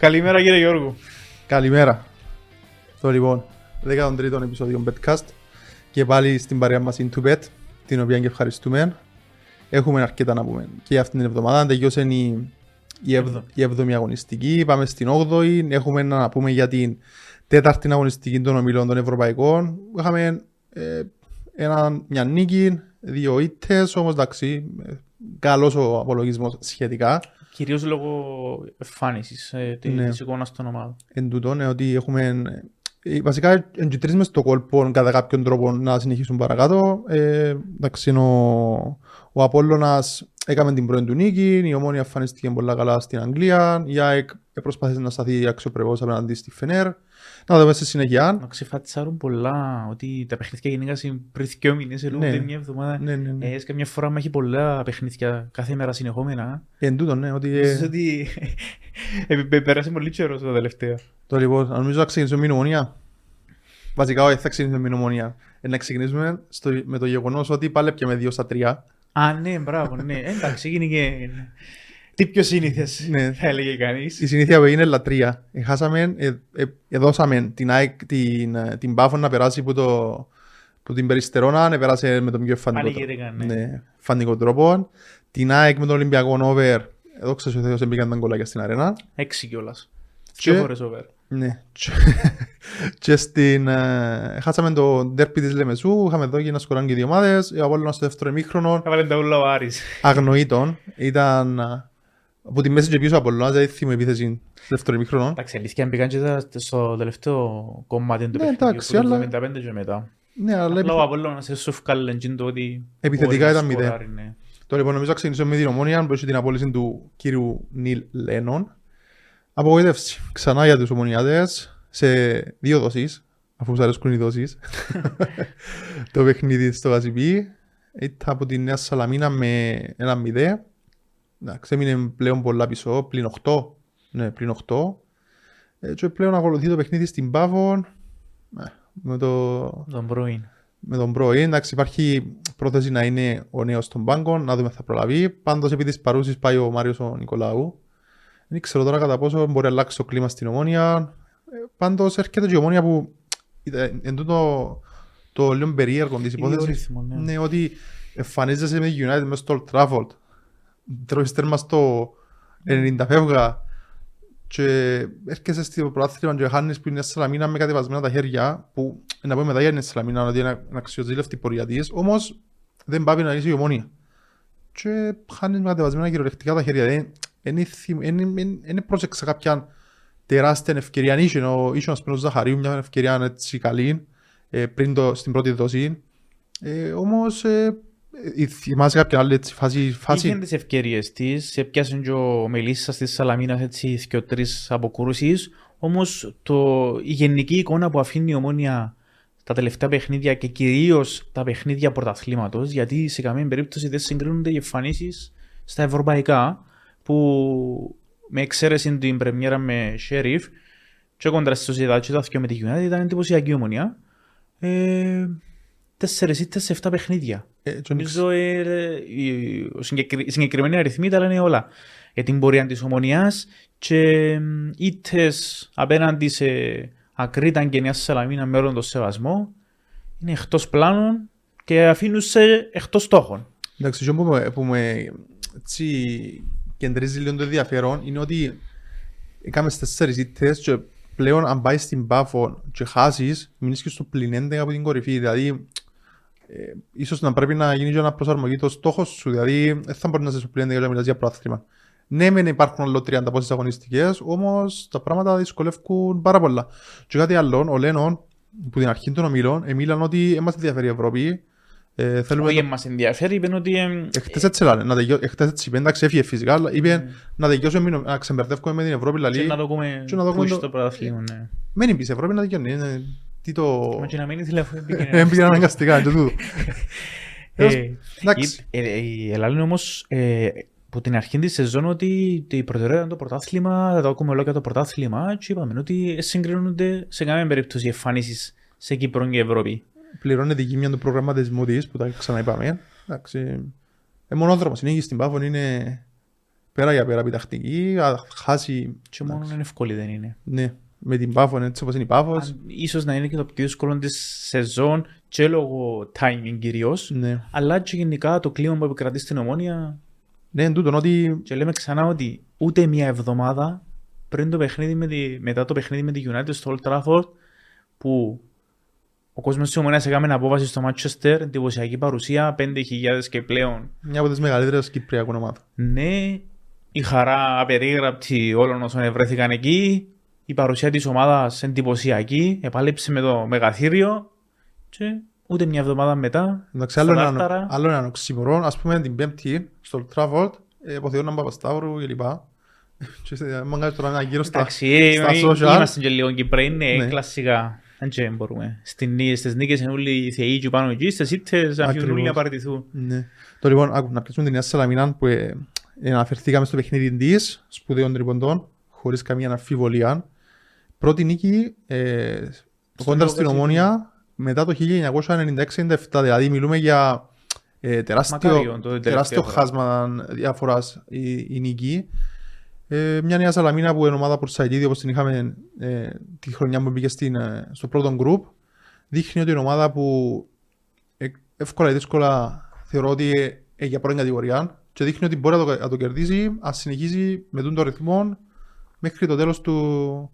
Καλημέρα κύριε Γιώργο. Καλημέρα. Το λοιπόν, 13ο επεισόδιο Betcast και πάλι στην παρέα μας Into Bet, την οποία και ευχαριστούμε. Έχουμε αρκετά να πούμε και αυτή την εβδομάδα. Τελειώσε η, η, ευ, η εβδομή αγωνιστική, πάμε στην 8η. Έχουμε να πούμε για την τέταρτη αγωνιστική των ομιλών των Ευρωπαϊκών. Είχαμε ε, ένα, μια νίκη, δύο ήττες, όμως εντάξει, ε, καλός ο απολογισμός σχετικά. Κυρίως λόγω εμφάνισης ε, της Ναι. εικόνας των ομάδων. Εν τούτο, ναι, ότι έχουμε... ε, Βασικά, εν και τρεις μες στο κόλπο κατά κάποιον τρόπο να συνεχίσουν παρακάτω. Ε, εντάξει, ο, ο Απόλλωνας έκαμε την πρώτη του νίκη, η Ομόνια εμφανίστηκε πολύ καλά στην Αγγλία, η ΑΕΚ προσπάθησε να σταθεί αξιοπρεπώς απέναντι στη Φενέρ. Να δούμε στη συνέχεια. Να ξεφάτσαρουν πολλά ότι τα παιχνίδια γενικά πριν δύο μήνες, ενώ Ναι. ούτε μια εβδομάδα. Ναι, ναι, ναι. Ε, καμιά φορά μα έχει πολλά παιχνίδια κάθε μέρα συνεχόμενα. Εν τούτο, ναι, ότι... ε, Νομίζω ότι ε, πε- πέρασε πολύ καιρός το τελευταίο. Το λοιπόν, νομίζω να ξεκινήσουμε με την ομονία. Βασικά, όχι, θα ξεκινήσουμε με την ομονία. Ε, να ξεκινήσουμε στο, με το γεγονός ότι πάλεπε με 2 στα 3. Α, ναι, μπράβο, ναι. Εντάξει, έγινε και... Τι πιο σύνηθες, Ναι. θα έλεγε κανείς. Η συνήθεια που είναι λατρεία. Ε, χάσαμε, ε, ε, ε, δώσαμε την, ΑΕΚ, την, ε, την Πάφο να περάσει που, το, που την Περιστερώνα, να περάσει με τον πιο φαντικό, Πανηγυρικά, ναι. ναι, φαντικό τρόπο. Την ΑΕΚ με τον Ολυμπιακό Over, εδώ ξέρω ο Θεός έμπηκαν τα γκολάκια στην αρένα. Έξι κιόλας. Και- Δύο φορές over. Ναι. Και- και στην, ε, χάσαμε το ντέρπι της Λεμεσού, είχαμε εδώ και να σκοράνε και δύο ομάδες. Ο Απόλλωνας στο δεύτερο ημίχρονο Έβαλε τα ούλα ο Άρης. αγνοήτων. Ήταν ε, από τη μέση και πίσω από Απόλλωνας, δηλαδή θυμώ επίθεση στο δεύτερο ημίχρονο. Εντάξει, αλήθεια μπήκαν και τα- στο τελευταίο κομμάτι του Ναι, παιχνιδιού, εντάξει, που το αλλά- 75 και μετά. Ναι, αλλά Απλά ο Απόλλωνας σε σου βγάλε εντζήν το ότι Επιθετικά μπορεί να ήταν μηδέν. σκοράρει, ναι. Τώρα λοιπόν νομίζω να ξεκινήσουμε με την ομόνια που έχει την απόλυση του κύριου Νίλ Λένον. Απογοήτευση ξανά για τους ομονιάτες σε δύο δόσεις, αφού σας αρέσκουν οι δόσεις. το παιχνίδι στο Γαζιπί ήταν από τη Νέα Σαλαμίνα με ένα μηδέ. Εντάξει, έμεινε πλέον πολλά πίσω, πλην 8. Ναι, πλην 8. Ε, και πλέον ακολουθεί το παιχνίδι στην Πάβο ε, με το Τον πρώην. με τον πρώην. Εντάξει, υπάρχει πρόθεση να είναι ο νέος των πάγκων, να δούμε αν θα προλαβεί. Πάντως, επί της παρούσης πάει ο Μάριος ο Νικολάου. Δεν ξέρω τώρα κατά πόσο μπορεί να αλλάξει το κλίμα στην Ομόνια. Ε, Πάντως, έρχεται και η Ομόνια που ε, εν τούτο το λίγο περίεργο της Ίδιο υπόθεσης. ρυθμό, ναι. Ναι, ότι εμφανίζεσαι με τη United μέσα στο Old Trafford. Τρώεις τέρμα στο 90 φεύγα και έρχεσαι στο πρωτάθλημα και χάνεις που είναι Σαλαμίνα με κατεβασμένα τα χέρια που να πούμε μετά για την Σαλαμίνα ότι είναι αξιοζήλευτη η πορεία της όμως δεν πάει να είσαι η ομόνια. Και χάνεις με κατεβασμένα κυριολεκτικά τα χέρια. Δεν είναι, θυμ- είναι, είναι, είναι πρόσεξα κάποια τεράστια ευκαιρία. Αν είχε ο, είχε ο Σπινός Ζαχαρίου μια ευκαιρία έτσι καλή ε, πριν το, στην πρώτη δόση. Ε, όμως ε, ε, θυμάσαι κάποια άλλη έτσι, φάση, φάση; Είχε τις ευκαιρίες της, έπιασε και ο Μελισσας της Σαλαμίνας έτσι και ο τρεις αποκρούσεις, όμως το, η γενική εικόνα που αφήνει η Ομόνια τα τελευταία παιχνίδια και κυρίως τα παιχνίδια πρωταθλήματος, γιατί σε καμία περίπτωση δεν συγκρίνονται οι εμφανίσεις στα ευρωπαϊκά, που με εξαίρεση την πρεμιέρα με Sheriff και κόντρα στη Sociedad και τα δυο με τη United ήταν εντυπωσιακή ομονία. Ε, τέσσερις ήττες σε 7 παιχνίδια. Ε, και Νομίζω ε, οι, ο συγκεκρι- οι συγκεκριμένοι αριθμοί τα λένε όλα για την πορεία της ομονιάς και μ, ήττες απέναντι σε Ακρίτα και Νέα Σαλαμίνα με όλον τον σεβασμό είναι εκτός πλάνων και αφήνουν σε εκτός στόχων. Εντάξει, αυτό που με, που με έτσι, κεντρίζει λίγο το ενδιαφέρον είναι ότι έκαμε στις τέσσερις ήττες και πλέον αν πάει στην Πάφο και χάσεις, μείνεις και στο πλην 11 από την κορυφή. Δηλαδή, ε, ίσως να πρέπει να γίνει και ένα προσαρμογή το στόχος σου. Δηλαδή, δεν θα μπορεί να είσαι στο πλην 11 για να μιλάς για πρόθυμα. Ναι, μεν υπάρχουν άλλο 30 πόσες αγωνιστικές, όμως τα πράγματα δυσκολεύουν πάρα πολλά. Και κάτι άλλο, ο Λένον, που την αρχή των ομίλων, εμίλαν ότι εμάς ενδιαφέρει η Ευρώπη. Ε, θέλουμε Όχι μας ενδιαφέρει, είπαν ότι ε, Εχθές έτσι λένε, να τελειώ- εχθές έτσι είπε, εντάξει έφυγε φυσικά, αλλά είπε να τελειώσουμε, να ξεμπερδεύουμε με την Ευρώπη, και δηλαδή, να δούμε και να δούμε πού είσαι το- το πρωταθλήμα. Ναι. μένει πίσω, η Ευρώπη να τελειώνει, είναι- τι το... Μα και να μείνει τηλέφωνο. Έμπαινε αναγκαστικά, είναι τούτο. Ε, Εντάξει. η- ε, Η Ελλάδα είναι όμως ε, από την αρχή της σεζόν ότι η προτεραιότητα είναι το πρωτάθλημα, θα το ακούμε όλο και το πρωτάθλημα και είπαμε ότι συγκρίνονται σε καμία περίπτωση οι εμφανίσεις σε Κύπρο και Ευρώπη. Πληρώνεται η γύμνια του προγραμματισμού της, που τα ξαναείπαμε, εντάξει, ε, μονόδρομος, είναι εκεί στην Πάφο, είναι πέρα για πέρα επιτακτική, θα χάσει, Και μόνο είναι εύκολη δεν είναι. ναι, με την Πάφο, έτσι όπως είναι η Πάφος. Αν- Ίσως να είναι και το πιο δύσκολο της σεζόν και λόγω timing κυρίως. Ναι, Αλλά και γενικά το κλίμα που επικρατεί στην Ομόνια ναι, εν τούτον ότι και λέμε ξανά ότι ούτε μια εβδομάδα πριν το παιχνίδι με τη, μετά το παιχνίδι με τη United στο Old Trafford που ο κόσμος της Ομόνιας έκαμε απόβαση στο Manchester, εντυπωσιακή παρουσία, 5.000 και πλέον. μια από τις μεγαλύτερες Κυπριακών ομάδων. Ναι, η χαρά απερίγραπτη όλων όσων ευρέθηκαν εκεί, η παρουσία της ομάδας εντυπωσιακή, επάλεψε με το μεγαθύριο και ούτε μια εβδομάδα μετά Εντάξει, άλλο στα έναν τάρταρα. άλλο έναν οξυμορό, ας πούμε την Πέμπτη στο Old Trafford, ε, αποθεώναν Παπασταύρου κλπ. Και σε- άμα κάνεις τώρα ένα γύρο στα, Εντάξει, στα ε, social. είμαστε και λίγο Κυπρέοι, ναι, Ναι. κλασικά. Αν και μπορούμε. Στην νί- Στις νίκες είναι όλοι οι θεοί και πάνω εκεί, στις ήττες αφήνουν Ακριβώς. όλοι να παραιτηθούν. Ναι. Το λοιπόν, άκου, να πιάσουμε την Νέα Σαλαμίνα που ε, ε, αναφερθήκαμε στο παιχνίδι της, σπουδαίων τριποντών, χωρίς καμία αμφιβολία. Πρώτη νίκη ε, κόντρα στην Λόγο Ομόνια μετά το 1996-97, δηλαδή μιλούμε για ε, τεράστιο, Μακάριον, το τελευταίο τεράστιο φορά. χάσμα διαφοράς η, η νίκη. Ε, μια Νέα Σαλαμίνα που είναι ομάδα Πορσαϊτίδη όπως την είχαμε ε, τη χρονιά που μπήκε στην, ε, στο πρώτο γκρουπ δείχνει ότι είναι ομάδα που ε, εύκολα ή δύσκολα θεωρώ ότι ε, ε, για πρώτη κατηγορία και δείχνει ότι μπορεί να το, να το κερδίσει αν συνεχίσει με τον το ρυθμό μέχρι το τέλος του,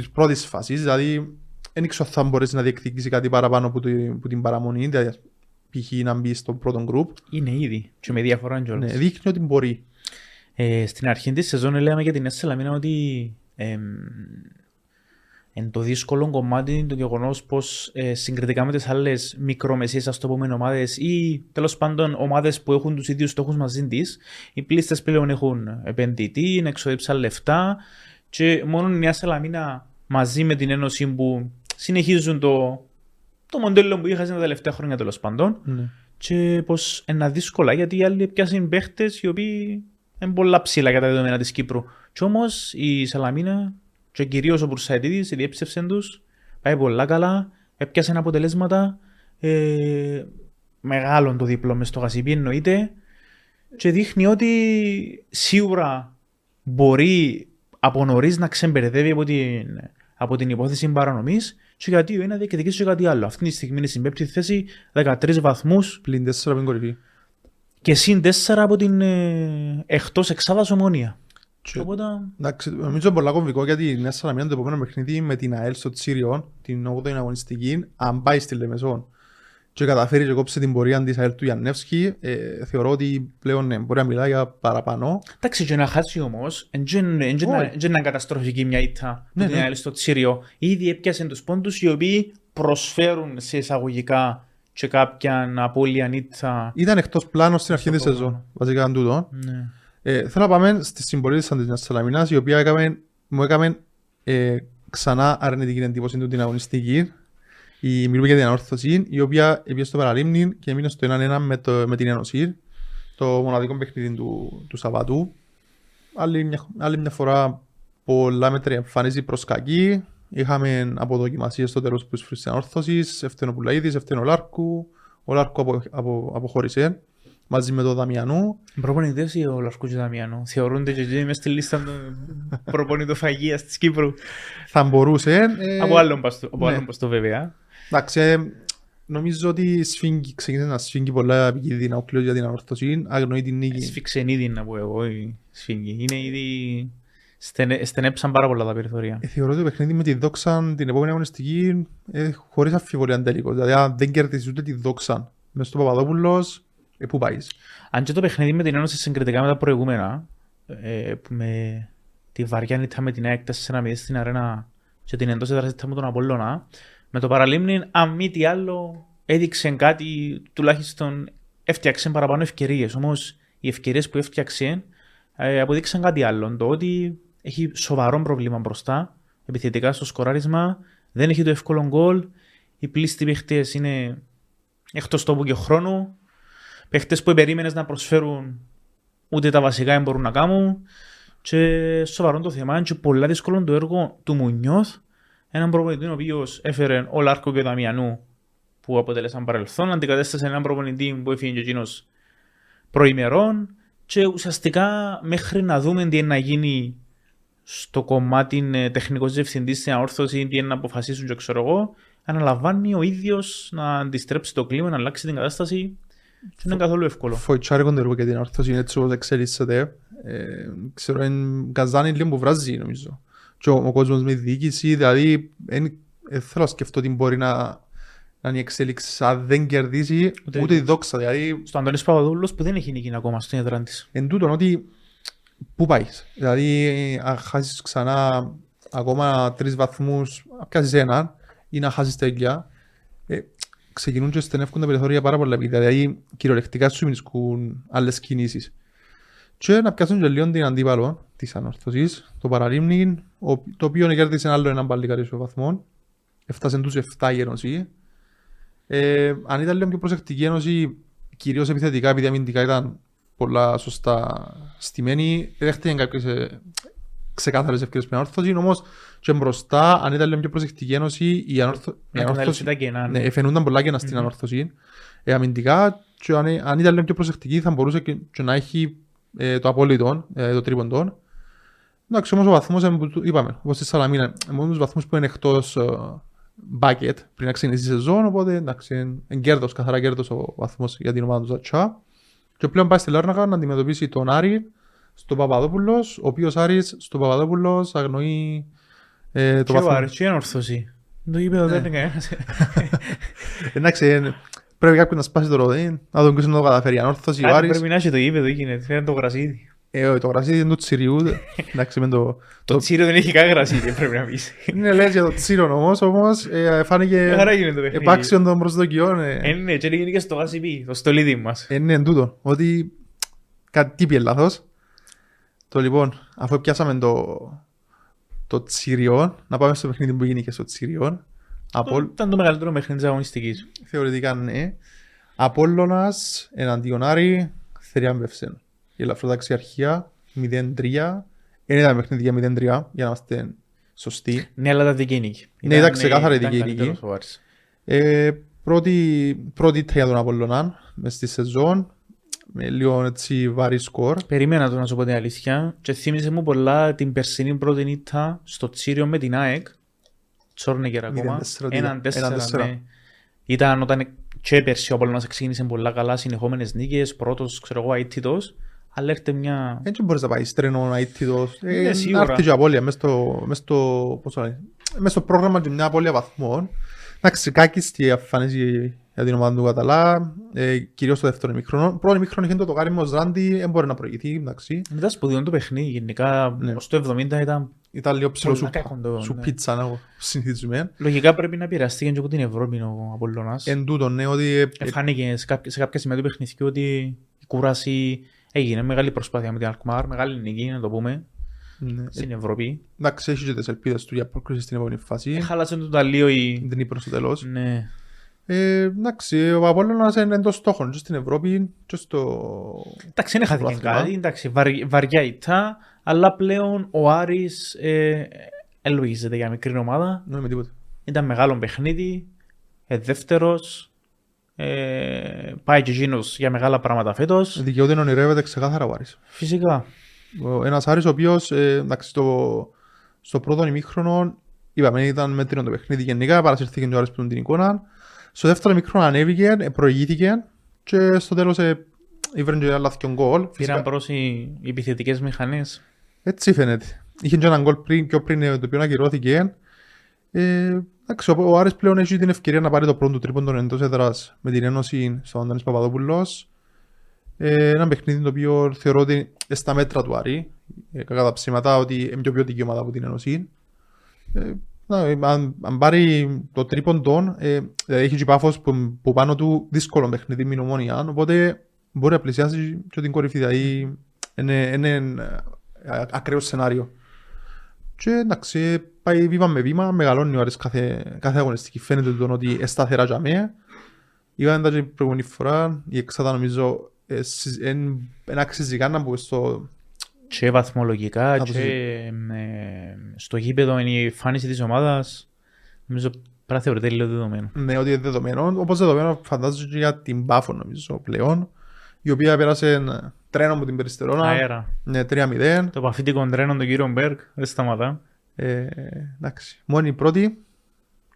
της πρώτης φάσης δηλαδή δεν ξέρω αν θα μπορέσει να διεκδικήσει κάτι παραπάνω από, τη- από την παραμονή δηλαδή π.χ. να μπει στο πρώτο γκρουπ Είναι ήδη και με διαφορά ναι, κιόλας. δείχνει ότι μπορεί Ε, στην αρχή της σεζόν λέμε για την Νέα Σαλαμίνα ότι εμ, εν το δύσκολο κομμάτι είναι το γεγονός πως ε, συγκριτικά με τις άλλες μικρομεσαίες, ας το πούμε, ομάδες ή τέλος πάντων ομάδες που έχουν τους ίδιους στόχους μαζί της, οι πλήστες πλέον έχουν επενδυτή, εξοδέψαν λεφτά και μόνο η Νέα Σαλαμίνα μαζί με την Ένωση που συνεχίζουν το, το μοντέλο που είχαν τα τελευταία χρόνια τέλος πάντων ναι. και πως είναι δύσκολα γιατί οι άλλοι πιάσουν παίχτες οι οποίοι είναι πολλά ψηλά για τα δεδομένα της Κύπρου. Και όμως η Σαλαμίνα και κυρίως ο Μπουρσαϊτίδης η διέψευση τους πάει πολλά καλά, έπιασε αποτελέσματα ε, μεγάλων το δίπλο μες στο Γασιπί εννοείται και δείχνει ότι σίγουρα μπορεί από νωρίς να ξεμπερδεύει από την, από την υπόθεση παρανομής και γιατί ο ένας διεκδικήσει και κάτι άλλο. Αυτή τη στιγμή είναι στην πέμπτη θέση, 13 βαθμούς πλην 4 από την κορυφή και συν 4 από την ε, εκτός εξάδας ομόνια. Και- Οπότε, Εντάξει, νομίζω είναι πολλά κομβικό γιατί η Νέα Σαλαμίνα το επόμενο παιχνίδι με την ΑΕΛ στο Τσίριο, την 8η αγωνιστική, αν πάει στη Λεμεσόν και καταφέρει και κόψει την πορεία της ΑΕΛ του Γιαννεύσκη, ε, θεωρώ ότι πλέον ναι, μπορεί να μιλάει για παραπάνω. εντάξει και να χάσει όμως, δεν Όχι. είναι καταστροφική μια ήττα Ναι, που την ναι. άλλη στο Τσίριο. Ήδη έπιασε τους πόντους οι οποίοι προσφέρουν σε εισαγωγικά και κάποια απώλεια ήττα. Ήταν εκτός πλάνος στην αρχή Στο της επόμενο. σεζόν, βασικά είναι τούτο. Ναι. Ε, θέλω να πάμε στη συμπολίτευση της Νέας Σαλαμίνας, η οποία έκαμε, μου έκαμε ε, ξανά αρνητική εντύπωση του την αγωνιστική. Η, μιλούμε για την ανόρθωση, η οποία πήγε στο Παραλίμνη και έμεινε στο 1-1 με, το, με την Ένωση, το μοναδικό παιχνίδι του, του Σαββατού. Άλλη μια, άλλη μια φορά πολλά μέτρα εμφανίζει προς κακή. Είχαμε αποδοκιμασίες στο τέλος που της ανόρθωσης, ευθύνο ο Πουλαίδης, ευθύνο ο Λάρκου. Ο Λάρκου απο, απο, αποχώρησε μαζί με τον Δαμιανού. Προπονητές ή ο Λαρκού και Δαμιανού; Θεωρούνται και εκεί μες στη λίστα των προπονητοφαγίας της Κύπρου. Θα μπορούσε. ε, Από άλλον παστό, από ναι. άλλον παστό βέβαια. Εντάξει, ε, νομίζω ότι η Σφίγγι ξεκίνησε να σφίγγει πολλά επικίνδυνα ο Κλειός για την ανορθωσή, αγνοεί την νίκη. Σφίξε ήδη να πω εγώ η Σφίγγι. Είναι ήδη... στενε- Στενέψαν πάρα πολλά τα περιθώρια. Ε, θεωρώ ότι το παιχνίδι με τη Δόξα την επόμενη αγωνιστική ε, χωρίς αμφιβολία τέλικος. Δηλαδή αν δεν κερδίσεις ούτε τη Δόξα μες στο Παπαδόπουλος, ε, πού πάεις. Αν και το παιχνίδι με την Ένωση συγκριτικά με τα προηγούμενα, ε, που με τη βαριά νύχτα με την ΑΕΚ 4-0 στην αρένα και την εντός έδραση με τον Απόλλωνα, με το παραλίμνη, αν μη τι άλλο, έδειξε κάτι, τουλάχιστον έφτιαξε παραπάνω ευκαιρίες. Όμως οι ευκαιρίες που έφτιαξε ε, αποδείξαν κάτι άλλο. Το ότι έχει σοβαρό πρόβλημα μπροστά, επιθετικά στο σκοράρισμα, δεν έχει το εύκολο γκολ. Οι πλήστοι παίχτες είναι εκτός τόπου και χρόνου. Παίχτες που περίμενε να προσφέρουν ούτε τα βασικά δεν μπορούν να κάνουν. Και σοβαρό το θέμα είναι και πολλά δύσκολο το έργο του Μουνιώθ, έναν προπονητή ο οποίος έφερε ο Λάρκο και ο Δαμιανού που αποτέλεσαν παρελθόν, αντικατέστασε έναν προπονητή που έφυγε και εκείνος προημερών και ουσιαστικά μέχρι να δούμε τι είναι να γίνει στο κομμάτι ε, τεχνικός διευθυντής στην αόρθωση, τι είναι να αποφασίσουν, και ξέρω εγώ, αναλαμβάνει ο ίδιος να αντιστρέψει το κλίμα, να αλλάξει την κατάσταση. Και δεν είναι καθόλου εύκολο. Φοητσάρικο το έργο και την αόρθωση έτσι όπως εξελίσσεται. Ε, ξέρω, είναι καζάνι λίγο που βράζει νομίζω. Και ο, ο κόσμος με διοίκηση, δηλαδή, δεν θέλω να σκεφτώ τι μπορεί να, να είναι η εξέλιξη αν δεν κερδίσει Ούτε- ούτε, η δόξα. Δηλαδή, Στο Αντώνης Παπαδούλος που δεν έχει νίκη ακόμα στην έδρα της. εν τούτον ότι πού πάεις; Δηλαδή, αν χάσεις ξανά ακόμα τρεις βαθμούς, αν πιάσεις έναν ή να χάσεις τέλεια, ε, ξεκινούν και στενεύκουν τα περιθώρια πάρα πολλά. Δηλαδή, κυριολεκτικά σου μισκούν άλλες κινήσεις. Και να πιάσουν και λίγο την αντίπαλο της ανορθωσής, το παραλίμνη, ο- το οποίο κέρδισε άλλο έναν παλικάρι στο βαθμό. Έφτασε τους 7 η Ένωση. Ε, αν ήταν λίγο πιο προσεκτική η Ένωση, κυρίως επιθετικά, επειδή αμυντικά ήταν πολλά σωστά στημένη, δέχτηκαν κάποιες ε, ξεκάθαρες ευκαιρίες με ανόρθωση, όμως και μπροστά, αν ήταν λίγο πιο προσεκτική η Ένωση, η ανόρθω- η Να ανόρθωση... καταλήξει τα κενά. Ναι, φαινούνταν πολλά κενά στην ανορθωσή. Ε, αμυντικά, και αν, αν ήταν λίγο πιο προσεκτική, θα μπορούσε και, και να έχει ε, το απόλυτο, ε, το τρίποντο. Εντάξει, όμως ο βαθμός, ε, που του- είπαμε, όπως στη Σαλαμίνα, ε, μόνος τους βαθμούς που είναι εκτός ε, bucket πριν να ξεκινήσει η σεζόν, οπότε εντάξει, είναι είναι κέρδος, καθαρά κέρδος ο βαθμός για την ομάδα του Ζατσά. Και πλέον πάει στη Λάρνακα να αντιμετωπίσει τον Άρη στο Παπαδόπουλος, ο οποίος Άρης στο Παπαδόπουλος αγνοεί ε, το Και ο βαθμό. Άρης, και η ανόρθωση. Το γήπεδο δεν είναι κανένας. Εντάξει, ε, πρέπει κάποιον να σπάσει το ροδί, να τον κλείσει να το καταφέρει. Αν όρθωση ο Κάτι Άρης, πρέπει να έχει το γήπεδο, γίνεται. Φέρνει το γρασίδι. Ε, το γρασίδι είναι του Τσιριού, εντάξει με το... Το τσίριο δεν έχει καν γρασίδι, πρέπει να πεις. Είναι λες για το Τσίρον όμως, όμως ε, Μια φάνηκε χαρά γίνεται το παιχνίδι. επάξιον των προσδοκιών. ε. Ε, ναι, και έγινε και στο γασιπί, το στολίδι μας. Ε, ναι, εν τούτο, ότι κάτι πήγε λάθος. Το λοιπόν, αφού πιάσαμε το, το Τσιριόν, να πάμε στο παιχνίδι που γίνει και στο Τσιριόν. Από, Ήταν το μεγαλύτερο παιχνίδι της αγωνιστικής. θεωρητικά ναι. Απόλλωνας εναντίον Άρη θριάμβευσε. Η ελαφροταξιαρχία 0-3. Δεν ήταν παιχνίδι για 0-3 για να είμαστε σωστοί. Ναι, αλλά ήταν δική νίκη. Ναι, ήταν ξεκάθαρη ήταν δική καλύτερος νίκη. ο Άρης. Ε, πρώτη, πρώτη ήττα για τον Απόλλωνα μες στη σεζόν με λίγο έτσι βαρύ σκορ. Περίμενα το να σου πω την αλήθεια και θύμισε μου πολλά την περσινή πρώτη νύχτα στο Τσίριο με την ΑΕΚ. Τσόρνεκερ ακόμα. 0-4 τι Έναν ήταν. Έναν τέσσερα, τέσσερα. ναι. Ήταν όταν και πέρσι ο Απόλλωνας ξεκίνησε πολλά καλά, συνεχόμενες νίκες, πρώτος, ξέρω εγώ, αίτητος. Αλλά έρχεται μια... Έτσι μπορείς να πάει στρένο, αίτητος. Ναι, Ε, σίγουρα. να έρθει και απώλεια μες στο, μες στο, πώς το λένε, μες στο πρόγραμμα και μια απώλεια βαθμών. Εντάξει, κάκιστη εμφανίζει για την ομάδα του Καταλά, ε, κυρίως στο δεύτερο μικρόνο. Πρώτο μικρόνο είχε το το κάριμο Ράντι, δεν μπορεί να προηγηθεί, εντάξει. Ήταν σπουδαίο το παιχνίδι, γενικά Ναι. ως το 70 ήταν... Ήταν λίγο ψηλό Πολλά σου, κακό το, σου ναι. πίτσα να συνηθίζουμε. Λογικά πρέπει να πειραστεί και από την Ευρώπη ο Απόλλωνας. Εν τούτο, ναι, ότι ε, Εφάνηκε σε κάποια, σε κάποια σημεία του παιχνιδιού ότι η κούραση έγινε μεγάλη προσπάθεια με την Αλκμάρ, μεγάλη νίκη να το πούμε, ναι, στην Ευρώπη. εντάξει, έχει και τις ελπίδες του για πρόκριση στην επόμενη φάση. Έχαλασε το ταλείο η... Δεν είπε στο τέλος. Ναι. Ε, εντάξει, ο Απόλλωνας είναι εντός στόχων και στην Ευρώπη και στο... Εντάξει, δεν χάθηκε Πρωτάθλημα. κάτι, εντάξει, βαρ- βαριά ητά, αλλά πλέον ο Άρης ε, ελογίζεται για μικρή ομάδα. Ναι, με τίποτε. Ήταν μεγάλο παιχνίδι, ε, δεύτερος, ε, πάει και εκείνος για μεγάλα πράγματα φέτος. Δικαιούται να ονειρεύεται ξεκάθαρα ο Άρης. Φυσικά. Ο- Ένας Άρης ο οποίος, ε, εντάξει, στο, στο πρώτο ημίχρονο, είπαμε, ήταν μέτρινο το παιχνίδι γενικά, παρασυρθήκε και ο Άρης που την εικόνα. Στο δεύτερο ημίχρονο ανέβηκε, ε, προηγήθηκε και στο τέλος ε, ήβρεν και άλλα δυο γκολ. Πήραν Φυσικά, προς οι οι επιθετικές μηχανές. Έτσι φαίνεται. Είχε και έναν γκολ πριν, πιο πριν, ε, το οποίο ακυρώθηκε. Ε, εντάξει, ο, ο Άρης πλέον έχει την ευκαιρία να πάρει το πρώτο του τρίποντο εντός έδρας με την Ένωση στον Αντώνης Παπαδόπουλος. Ε, ένα παιχνίδι το οποίο θεωρώ ότι είναι στα μέτρα του Άρη. Ε, κατά τα ψήματα ότι είναι πιο ποιοτική ομάδα από την Ένωση. Ε, να, ε, αν, αν πάρει το τρίποντο, ε, δηλαδή έχει και πάφος που, που πάνω του δύσκολο παιχνίδι με την ομόνια, οπότε μπορεί να πλησιάσει και την κορυφή. Δηλαδή είναι, είναι ε, ακραίο σενάριο. Και εντάξει, πάει βήμα με βήμα, μεγαλώνει ο Άρης κάθε, κάθε αγωνιστική. Φαίνεται τον ότι ε, σταθερά για μέ. Είπαμε τα και την προηγούμενη φορά, η εξάδα νομίζω ε, συ- εν- εν αξίζει καν να μπούμε στο... και βαθμολογικά Να το και ε, στο γήπεδο είναι η εμφάνιση της ομάδας νομίζω πρέπει να θεωρείται λίγο δεδομένο. Ναι, ότι είναι δεδομένο. Όπως δεδομένο φαντάζομαι και για την Πάφο νομίζω πλέον, η οποία πέρασε τρένο μου την Περιστερώνα. Αέρα. Ναι, 3-0. Το παφίτικο τρένο του κύριου Μπεργκ δεν σταματά. Ε, εντάξει. Μόνη πρώτη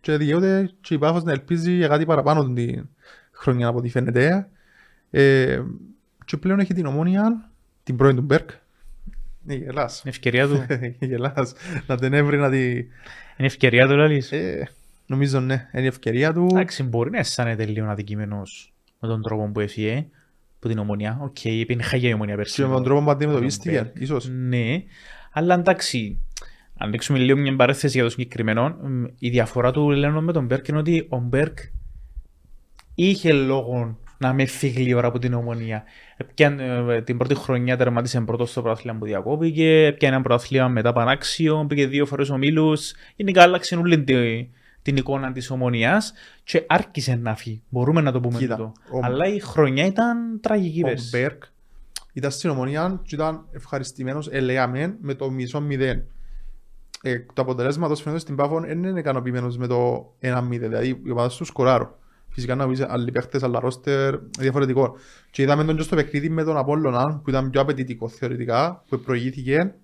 και δικαιούται και η Πάφος να ελπίζει για κάτι παραπάνω την χρονιά από ό,τι φαίνεται. Ε, και πλέον έχει την Ομόνοια, την πρώην του Μπεργκ. Ε, γελάς. Είναι ευκαιρία του. γελάς. Να την έβρει να τη... Είναι ευκαιρία του λαλείς. Ε, νομίζω ναι, είναι η ευκαιρία του. Εντάξει, μπορεί να αισθάνεται λίγο αδικημένος με τον τρόπο που έφυγε από την ομονία. Οκ, okay, είναι χαγιά η ομονία πέρσι. Και με τον τρόπο που αντιμετωπίστηκε, ίσως. Ναι, αλλά εντάξει, αν ρίξουμε λίγο μια παρέθεση για το συγκεκριμένο, η διαφορά του Λένον με τον Μπέρκ είναι ότι ο Μπέρκ είχε λόγο να με φύγει ώρα από την ομονία. Επιάν, ε, την πρώτη χρονιά τερματίσε πρώτος στο πρωτάθλημα που διακόπηκε, πιάνε ένα πρωτάθλημα μετά πανάξιο, πήγε δύο φορές ο Μίλους, γενικά άλλαξε όλη την, την εικόνα της ομονίας και άρχισε να φύγει. Μπορούμε να το πούμε Κοίτα, αυτό. ο- Αλλά η χρονιά ήταν τραγική. Ο πες. Μπέρκ ήταν στην ομονία και ήταν ευχαριστημένος, ελέγαμε, με το μισό μηδέν. Ε, το αποτελέσμα του φαίνεται στην Πάφων δεν είναι ικανοποιημένος με το 1-0. Δηλαδή, οι ομάδες τους σκοράρουν. Φυσικά να πεις άλλοι παίχτες, άλλα ρόστερ, διαφορετικό. Και είδαμε τον και στο παιχνίδι με τον Απόλλωνα, που ήταν πιο απαιτητικό θεωρητικά, που προηγήθηκε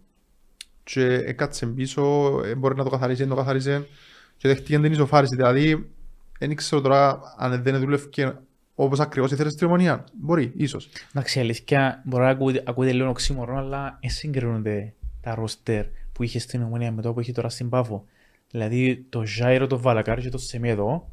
και έκατσε πίσω, ε, μπορεί να το καθαρίσει, δεν το καθαρίσει και δέχτηκε την ισοφάριση. Δηλαδή, δεν ξέρω τώρα αν δεν δούλευε όπως ακριβώς ήθελε στην ομονία. Μπορεί, ίσως. Εντάξει, η αλήθεια μπορεί να ακούγεται, ακούγεται λίγο οξύμορο, αλλά δεν συγκρίνονται τα ρόστερ που είχε στην Ομονία με το που έχει τώρα στην Πάφο. Δηλαδή το Ζάιρο, το Βαλακάρι και το Σεμέδο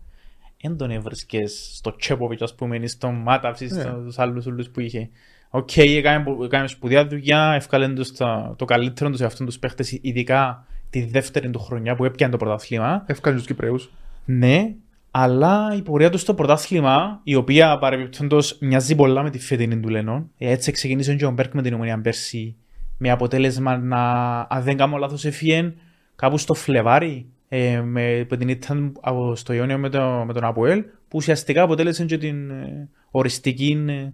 δεν τον έβρισκες στο Τσέποβιτς, ας πούμε, ή στον Μάταυση, Ναι. στους άλλους ούλους που είχε. Οκ, έκανε, πο- έκανε σπουδαία δουλειά, έφκαλε τους τα- το καλύτερο τους αυτόν τους παίχτες, ειδικά τη δεύτερη του χρονιά που έπιανε το πρωτάθλημα. Έφκαλε τους Κυπραίους. Ναι, αλλά η πορεία τους στο πρωτάθλημα, η οποία παρεμπιπτόντως μοιάζει πολλά με τη φετινή του Λένον. Ε, Έτσι ξεκίνησε και ο Μπέρκ με την Ομόνοια πέρσι. Με αποτέλεσμα να, αν δεν κάνω λάθος, έφυγε κάπου στο Φλεβάρι. Ε, με, που την ήταν από- στο Ιόνιο με, το, με τον Αποέλ, που ουσιαστικά αποτέλεσε και την ε, οριστική ε,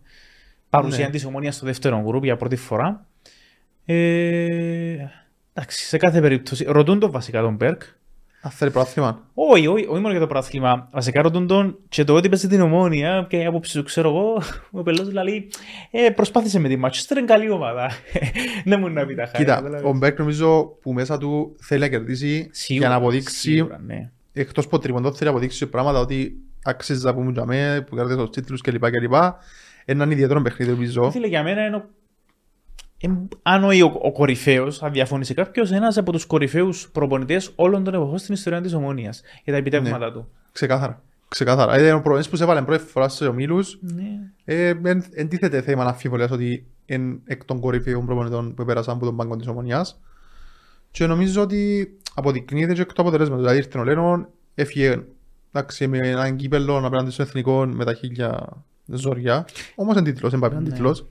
παρουσία Ναι. της ομόνιας στο δεύτερο γκρουπ για πρώτη φορά. Ε, εντάξει, σε κάθε περίπτωση. Ρωτούν τον βασικά τον Μπέρκ, Αν θέλει πρόθυμα. όχι, όχι, όχι μόνο για το πρωτάθλημα. Βασικά ρωτούν τον και το ότι πέσει την ομόνια, και η άποψη του ξέρω εγώ, ο πελός λέει ε, προσπάθησε με τη Manchester, είναι καλή ομάδα. Δεν μου να πει τα χάρη. Κοίτα, καταλάβες. ο Μπέρκ νομίζω που μέσα του θέλει να κερδίσει Σίγουρα, για να αποδείξει, σίγουρα, ναι. εκτός από τριμοντό, θέλει να αποδείξει πράγματα ότι αξίζει να πούμε για μέ, που κερδίζει τους τίτλους κλπ. κλπ. Έναν ιδιαίτερο παιχνίδι νομίζω. Φίλε, για μένα είναι ο... ε, αν όχι ο, ο κορυφαίος, αν διαφωνήσει κάποιος, ένας από τους κορυφαίους προπονητές όλων των εποχών στην ιστορία της Ομόνιας για τα επιτεύγματα του. Ξεκάθαρα. Ξεκάθαρα. Είναι ο προπονητής που σε έβαλε πρώτη φορά στους ομίλους. Ναι. Ε, εν, εν τίθεται θέμα να αμφιβολίας ότι είναι εκ των κορυφαίων προπονητών που πέρασαν από τον πάγκο της Ομονιάς. Και νομίζω ότι αποδεικνύεται και εκ του αποτελέσματος. Δηλαδή ήρθε ο Λένον, έφυγε εντάξει, με έναν κύπελλο απέναντι στον εθνικό με τα χίλια ζόρια. Όμως είναι τίτλος, δεν πάει Ναι. τίτλος.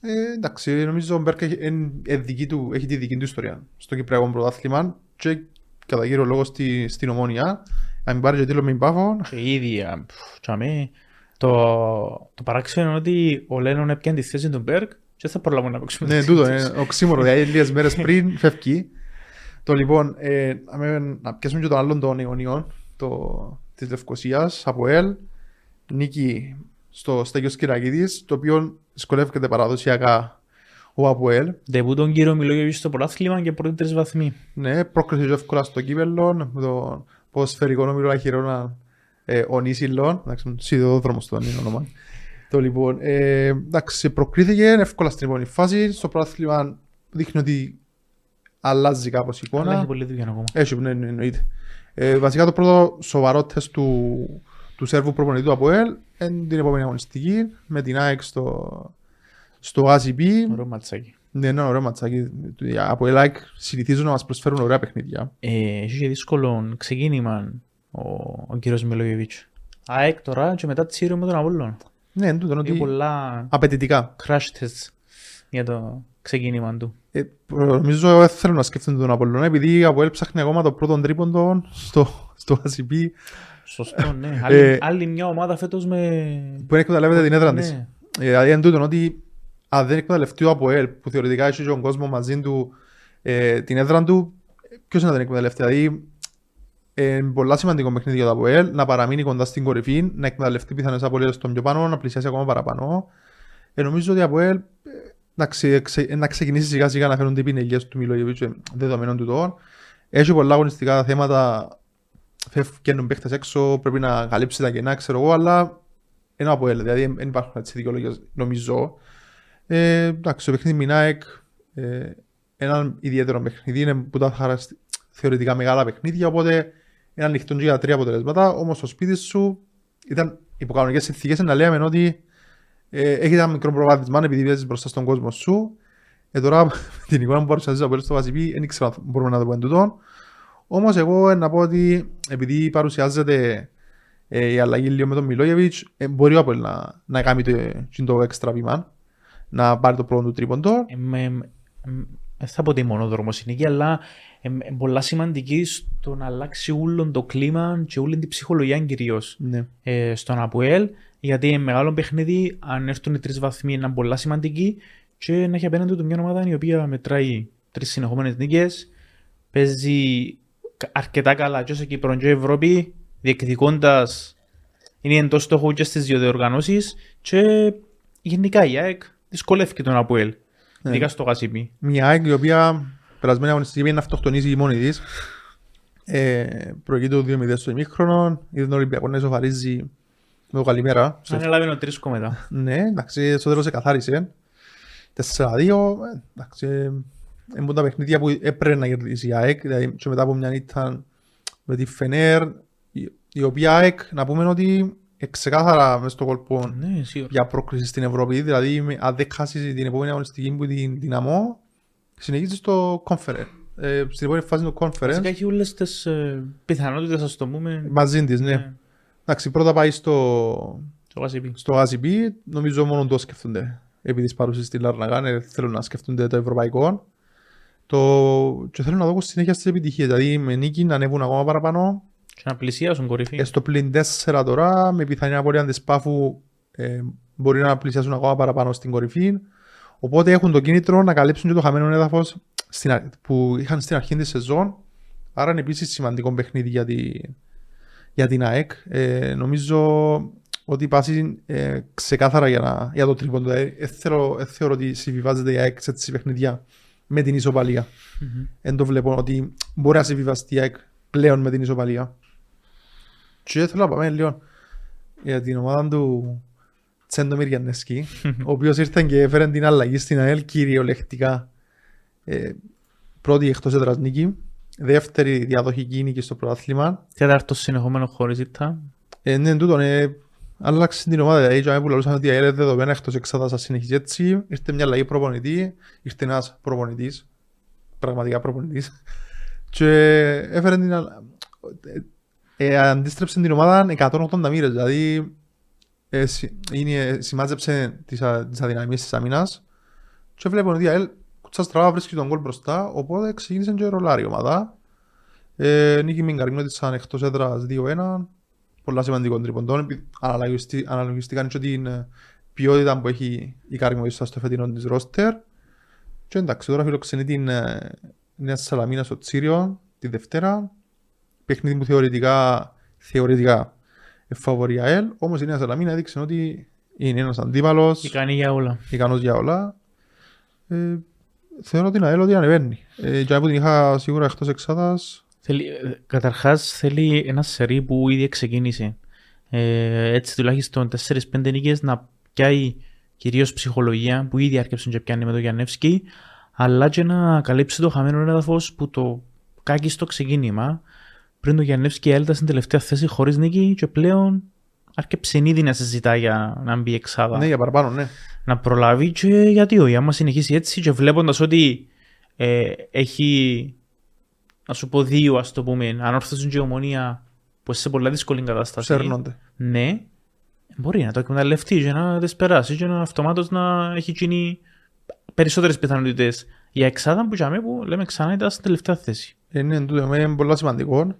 Ε, εντάξει, νομίζω ο Μπέρκ έχει, εν- εν δική του, έχει τη δική του ιστορία στο Κυπριακό πρωτάθλημα και κατά κύριο λόγο στη, στην Ομόνια. Αν μην πάρει και τίτλο με την Πάφο, Και ήδη, α, πφ, τσαμέ, το, το παράξενο είναι ότι ο Λένον έπιανε τη θέση του Μπέρκ και θα προλάβουν να παίξουμε. Ναι, τη τούτο, θέση είναι τους. οξύμορο. Δηλαδή, λίγες μέρες πριν φεύγει. Το λοιπόν, ε, να με- να πιάσουμε και τον άλλον των Ιωνιών, το, της Λευκοσίας, από ΕΛ, νίκη στο Στέγιος Κυρακίδης, το οποίο δυσκολεύεται παραδοσιακά ο Αποέλ. Δεπού τον κύριο Μιλόγεβιτς στο πρωτάθλημα και πρώτη τρεις βαθμοί. Ναι, πρόκρισε και εύκολα στο κύπελλο, με το ποδοσφαιρικό νόμιλο αχυρώνα ε, ο Νίσιλον, εντάξει, σιδηρόδρομος το είναι όνομα. το λοιπόν, ε, εντάξει, προκρίθηκε εύκολα στην επόμενη φάση, στο πρωτάθλημα δείχνει ότι αλλάζει κάπως η Αλλά εικόνα. έχει πολλή δουλειά ακόμα. Έχει, ναι, ναι, εννοείται. Ε, βασικά το πρώτο σοβαρό τεστ του, του Σέρβου προπονητή του ΑΠΟΕΛ είναι την επόμενη αγωνιστική με την ΑΕΚ στο, στο ACB. Ωραίο ματσάκι. Ναι, είναι ωραίο ματσάκι. Από el ΑΕΚ συνηθίζουν να μας προσφέρουν ωραία παιχνίδια. Ε, έχει και δύσκολο ξεκίνημα ο, ο κύριος Μιλόγεβιτς. ΑΕΚ τώρα και μετά τσίριο με τον Απόλλων. Ναι, είναι τούτο, είναι Έχει ότι πολλά απαιτητικά. crash tests για το ξεκίνημα του. Ε, νομίζω δεν θέλω να σκέφτονται τον Απολλώνα επειδή η ΑΠΟΕΛ ψάχνει ακόμα το πρώτο τρίποντο στο, στο ACB Σωστό, ναι. Ε, άλλη, άλλη μια ομάδα φέτος με... που δεν εκμεταλλεύεται την έδρα της. Ναι. Ε, Δηλαδή είναι τούτο ότι αν δεν εκμεταλλευτεί ο ΑΠΟΕΛ που θεωρητικά έχει και τον κόσμο μαζί του ε, την έδρα του, ποιος να την εκμεταλλευτεί; Δηλαδή ε, είναι πολλά σημαντικό παιχνίδι για το ΑΠΟΕΛ να παραμείνει κοντά στην κορυφή, να εκμεταλλευτεί πιθανές απολύτες των πιο πάνω, να πλησιάσει ακόμα παραπάνω. Ε, νομίζω ότι από ΕΛ να, ξε, ξε, να ξεκινήσει σιγά σιγά να φέρουν την πινελιές του Μιλόγεβιτς ε, δεδομένων του τώρα. Έχει πολλά αγωνιστικά θέματα, φεύγουν παίχτες έξω, πρέπει να καλύψει τα κενά, ξέρω εγώ, αλλά ένα από ΕΛ, δηλαδή δεν υπάρχουν έτσι δικαιολογίες, νομίζω. Ε, εντάξει, το παιχνίδι Μινάεκ, ε, ένα ιδιαίτερο παιχνίδι, είναι που τα χαραστη... θεωρητικά μεγάλα παιχνίδια, οπότε είναι ανοιχτό για τρία αποτελέσματα, όμως στο σπίτι σου ήταν υπό κανονικές συνθήκες να λέμε ότι ε, έχει ένα μικρό προβάδισμα επειδή βγαίνεις μπροστά στον κόσμο σου. Ε, τώρα την εικόνα που παρουσιάζεις από στο Βασιπί δεν ξέρω αν μπορούμε να το πούμε τούτο. Όμως εγώ να πω ότι επειδή παρουσιάζεται ε, η αλλαγή λίγο με τον Μιλόγεβιτς ε, μπορεί ο Απόελ να, να κάνει το, το έξτρα βήμα να πάρει το πρώτο του τρίποντο. Δεν θα πω ότι μόνο δρόμος είναι αλλά είναι πολλά σημαντική στο να αλλάξει όλο το κλίμα και όλη την ψυχολογία κυρίως ναι. ε, στον Αποέλ. Γιατί είναι μεγάλο παιχνίδι, αν έρθουν οι τρεις βαθμοί, είναι πολλά σημαντική και να έχει απέναντι του μια ομάδα η οποία μετράει τρεις συνεχόμενες νίκες, παίζει αρκετά καλά και όσο Κύπρο και Ευρώπη, διεκδικώντας είναι εντός στόχου και στις δύο διοργανώσεις και γενικά η ΑΕΚ δυσκολεύει τον Αποέλ. Ναι. Ειδικά στο Γασίπι. Μια ΑΕΚ η οποία περασμένη αγωνιστική να αυτοκτονήσει μόνη της. Ε, προηγείται το 2-0 στο ημίχρονο, είδε τον Ολυμπιακό να ισοφαρίζει με το καλημέρα. Αν έλαβε ο τρίσκο μετά. Ναι, εντάξει, στο τέλος καθάρισε. 4-2, εντάξει, είναι τα παιχνίδια που έπρεπε να κερδίσει η ΑΕΚ, δηλαδή και μετά από μια νύχτα με τη Φενέρ, η, η οποία ΑΕΚ, να πούμε ότι ξεκάθαρα μες στο κόλπο ναι, για πρόκληση στην Ευρώπη, δηλαδή αν δεν χάσεις την επόμενη αγωνιστική που την δυναμό, συνεχίζεις στο conference. Ε, στην επόμενη φάση του conference. Βασικά έχει όλες τις ε, πιθανότητες, ας το πούμε. Μαζί της, ναι. ναι. Εντάξει, πρώτα πάει στο, στο ACB. Νομίζω μόνο το σκεφτούνται. Επειδή παρουσίες στη Λαρναγάν, ε, θέλουν να σκεφτούνται το ευρωπαϊκό. Το... Και θέλω να δω συνέχεια στις επιτυχίες. Δηλαδή με νίκη να ανέβουν ακόμα παραπάνω. Και να πλησιάσουν κορυφή. Ε, στο πλήν 4 τώρα, με πιθανή απορία αντισπάφου, ε, μπορεί να πλησιάσουν ακόμα παραπάνω στην κορυφή. Οπότε έχουν το κίνητρο να καλύψουν και το χαμένο έδαφος που είχαν στην αρχή της σεζόν. Άρα είναι επίσης σημαντικό παιχνίδι για, τη, για την ΑΕΚ. Ε, νομίζω ότι πάσει ε, ξεκάθαρα για, να, για το τρίποντο. Ε, ε, θεωρώ ότι συμβιβάζεται η ΑΕΚ σε έτσι παιχνίδια με την ισοπαλία. Δεν mm-hmm. το βλέπω ότι μπορεί να συμβιβαστεί η ΑΕΚ πλέον με την ισοπαλία. Και θέλω να πάμε λίγο για την ομάδα του Τσέντο Μυριανέσκι, ο οποίος ήρθε και έφερε την αλλαγή στην ΑΕΛ κυριολεκτικά. Ε, πρώτη εκτός έδρας νίκη, δεύτερη διαδοχική νίκη στο πρωτάθλημα. Τέταρτος συνεχόμενος χωρίς ήττα. Ε, ναι, τούτον, ε, άλλαξε την ομάδα, δηλαδή και που λαλούσαν ότι η ΑΕΛ δεδομένα εκτός εξάδας θα συνεχίσει έτσι, ήρθε μια αλλαγή προπονητή, ήρθε ένας προπονητής, πραγματικά προπονητής, και έφερε την αλλαγή. Ε, ε, αντίστρεψε την ομάδα 180 μοίρες, δηλαδή ε, είναι, σημάζεψε τις, τις αδυναμίες της αμήνας και βλέπω ότι η ΑΕΛ κουτσά στραβά βρίσκει τον κόλ μπροστά οπότε ξεκίνησε και ρολάρι η ομάδα ε, νίκη με καρμινότησαν εκτός έδρας 2-1 πολλά σημαντικό τρίποντων αναλογιστήκαν και την ε, ποιότητα που έχει η καρμινότησα στο φετινό της ρόστερ και εντάξει τώρα φιλοξενεί την ε, Νέα Σαλαμίνα στο Τσίριο τη Δευτέρα παιχνίδι που θεωρητικά, θεωρητικά φαβορή ΑΕΛ, όμως η Νέα Σαλαμίνα έδειξε ότι είναι ένας αντίπαλος. Ικανή για όλα. Ικανός για όλα. Ε, θεωρώ ότι η ΑΕΛ ότι ανεβαίνει. Ε, και από την είχα σίγουρα εκτός εξάδας. Θέλει, ε, καταρχάς θέλει ένα σερί που ήδη ξεκίνησε. Ε, έτσι τουλάχιστον 4-5 νίκες να πιάει κυρίως ψυχολογία που ήδη άρχισε και πιάνει με τον Γιαννεύσκι αλλά και να καλύψει το χαμένο έδαφος που το κάκι στο ξεκίνημα πριν το Γιαννεύσκι έλτα στην τελευταία θέση χωρίς νίκη και πλέον άρκεψε ήδη να συζητά για να μπει εξάδα. Ναι, για παραπάνω, ναι. Να προλάβει και γιατί όχι. Άμα συνεχίσει έτσι και βλέποντας ότι ε, έχει, να σου πω δύο, ας το πούμε, ανόρθωσαν και ομονία που είσαι σε πολλά δύσκολη κατάσταση. Σέρνονται. Ναι, μπορεί να το εκμεταλλευτεί και να τις περάσει και να αυτομάτως να έχει γίνει περισσότερες πιθανότητες για εξάδα που, για που λέμε ξανά ήταν στην τελευταία θέση. Ε, ναι, είναι πολύ σημαντικό.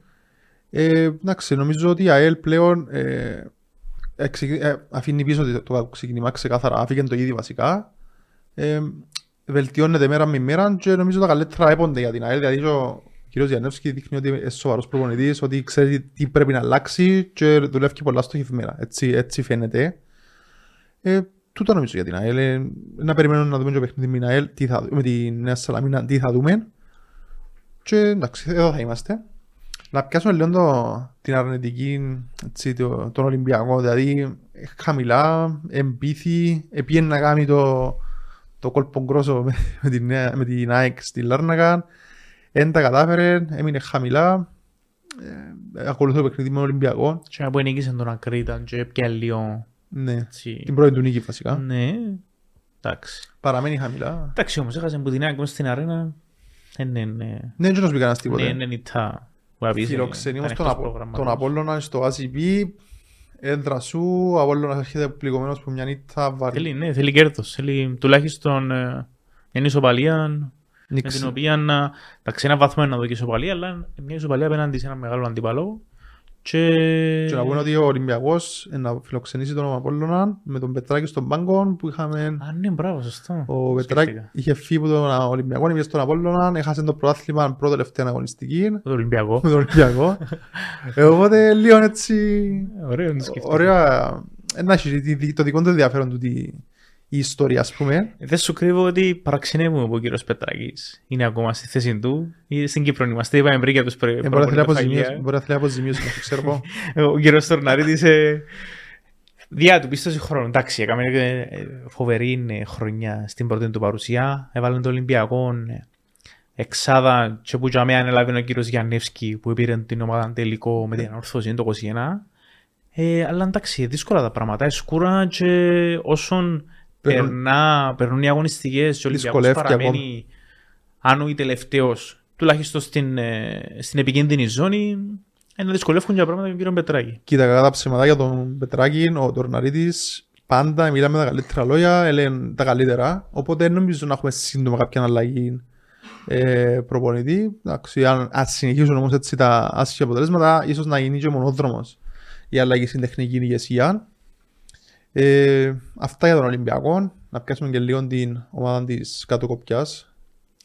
Ε, εντάξει, νομίζω ότι η ΑΕΛ πλέον ε, ε, αφήνει πίσω το ξεκίνημα ξεκάθαρα, άφηγε το ήδη βασικά. Ε, βελτιώνεται μέρα με μέρα και νομίζω τα καλύτερα έπονται για την ΑΕΛ. Δηλαδή ο κ. Γιαννεύσκη δείχνει ότι είναι σοβαρός προπονητής, ότι ξέρει τι πρέπει να αλλάξει και δουλεύει πολλά στοχευμένα. Έτσι, έτσι φαίνεται. Ε, τούτο νομίζω για την ΑΕΛ. Ε, Να περιμένουμε να δούμε το παιχνίδι με την ΑΕΛ, τι θα, με τη Νέα Σαλαμίνα, τι θα δούμε. Και εντάξει, εδώ θα είμαστε. Να πιάσουμε λίγο το, την αρνητική, έτσι, το, τον Ολυμπιακό. Δηλαδή, χαμηλά, εμπίθη, επίεν να κάνει το, το κόλπο γκρόσο με, με, την, νέα- με την ΑΕΚ στη Λάρνακα. Δεν τα κατάφερε, έμεινε χαμηλά. Ε, ακολουθώ το παιχνίδι με τον Ολυμπιακό. Και να που νίκησε τον Ακρίτα και πια λίγο... Ναι, έτσι. την πρώτη του νίκη βασικά. Ναι, εντάξει. Παραμένει χαμηλά. Εντάξει όμως, έχασε που την ΑΕΚ μες στην αρένα. Ε, ναι, ναι. Ναι, δεν πει κανένας Ναι, τίποτε. ναι, νητά. Που να πεις, ε, Φιλοξενεί όμως ήταν τον, εκτός Απο- προγραμματός. τον Απόλλωνα στο ACP. Έδρα σου, ο Απόλλωνας έρχεται πληγωμένος που μια νύχτα βαρύ. Θέλει, ναι, θέλει κέρδος. Θέλει τουλάχιστον ε, μια ισοπαλία με Νίξη. την οποία να... Εντάξει, ένα βαθμό είναι να δω και ισοπαλία, αλλά μια ισοπαλία απέναντι σε ένα μεγάλο αντίπαλο. Και... Και να πούμε ότι ο Ολυμπιακός ε, να φιλοξενήσει τον Απόλλωνα με τον Πετράκη στον πάγκο που είχαμε... Α, ναι, μπράβο, σωστό. Ο Πετράκη Σκέφτηκα. είχε φύγει από τον Ολυμπιακό, πήγε στον Απόλλωνα, έχασε το πρωτάθλημα πρώτη τελευταία αγωνιστική Το Ολυμπιακό. με τον Ολυμπιακό. Ε, Οπότε λίγο έτσι Ωραίο να το σκεφτώ. ωραία, ε, να έχει τη- τη- το δικό του ενδιαφέρον του τη- η ιστορία ας πούμε. Δεν σου κρύβω ότι παραξενεύουμε που ο κύριος Πετράκης είναι ακόμα στη θέση του. Ή Στην Κύπρο είμαστε, είπαμε πριν για τους προ- Ε, Μπορεί να θέλει αποζημίωση, προπονητοφαγεία. μπορεί να θέλει αποζημίωση, να το ξέρω εγώ. Ο κύριος Τορναρίτης ε, διά του πίστοση χρόνου. Εντάξει, έκαμε ε, ε, φοβερή ε, χρονιά στην πρώτη του παρουσία. Έβαλε το Ολυμπιακό ε, εξάδα και που για μένα ανέλαβε ο κύριος Γιαννεύσκη που πήρε την ομάδα τελικό με την ανόρθωση το 21. Ε, αλλά εντάξει, δύσκολα τα πράγματα. Ε, σκούρα και όσον Περνούν- περνά, περνούν οι αγωνιστικές και ο Ολυμπιακός Δυσκολεύει παραμένει άνω ή τελευταίος, τουλάχιστον στην, ε, στην επικίνδυνη ζώνη, ε, να δυσκολεύουν για πράγματα με τον κύριο Πετράκη. Κοίτα, κατά τα ψέματα για τον Πετράκη, ο Τορναρίτης πάντα μιλάμε τα καλύτερα λόγια, έλεγαν τα καλύτερα. Οπότε δεν νομίζω να έχουμε σύντομα κάποια αλλαγή ε, προπονητή. Εντάξει, αν, αν συνεχίσουν όμως έτσι τα άσχημα αποτελέσματα, ίσως να γίνει και μονόδρομος η αλλαγή στην τεχνική ηγεσία. Ε, αυτά για τον Ολυμπιακό. Να πιάσουμε και λίγο την ομάδα της κάτω κοπιάς.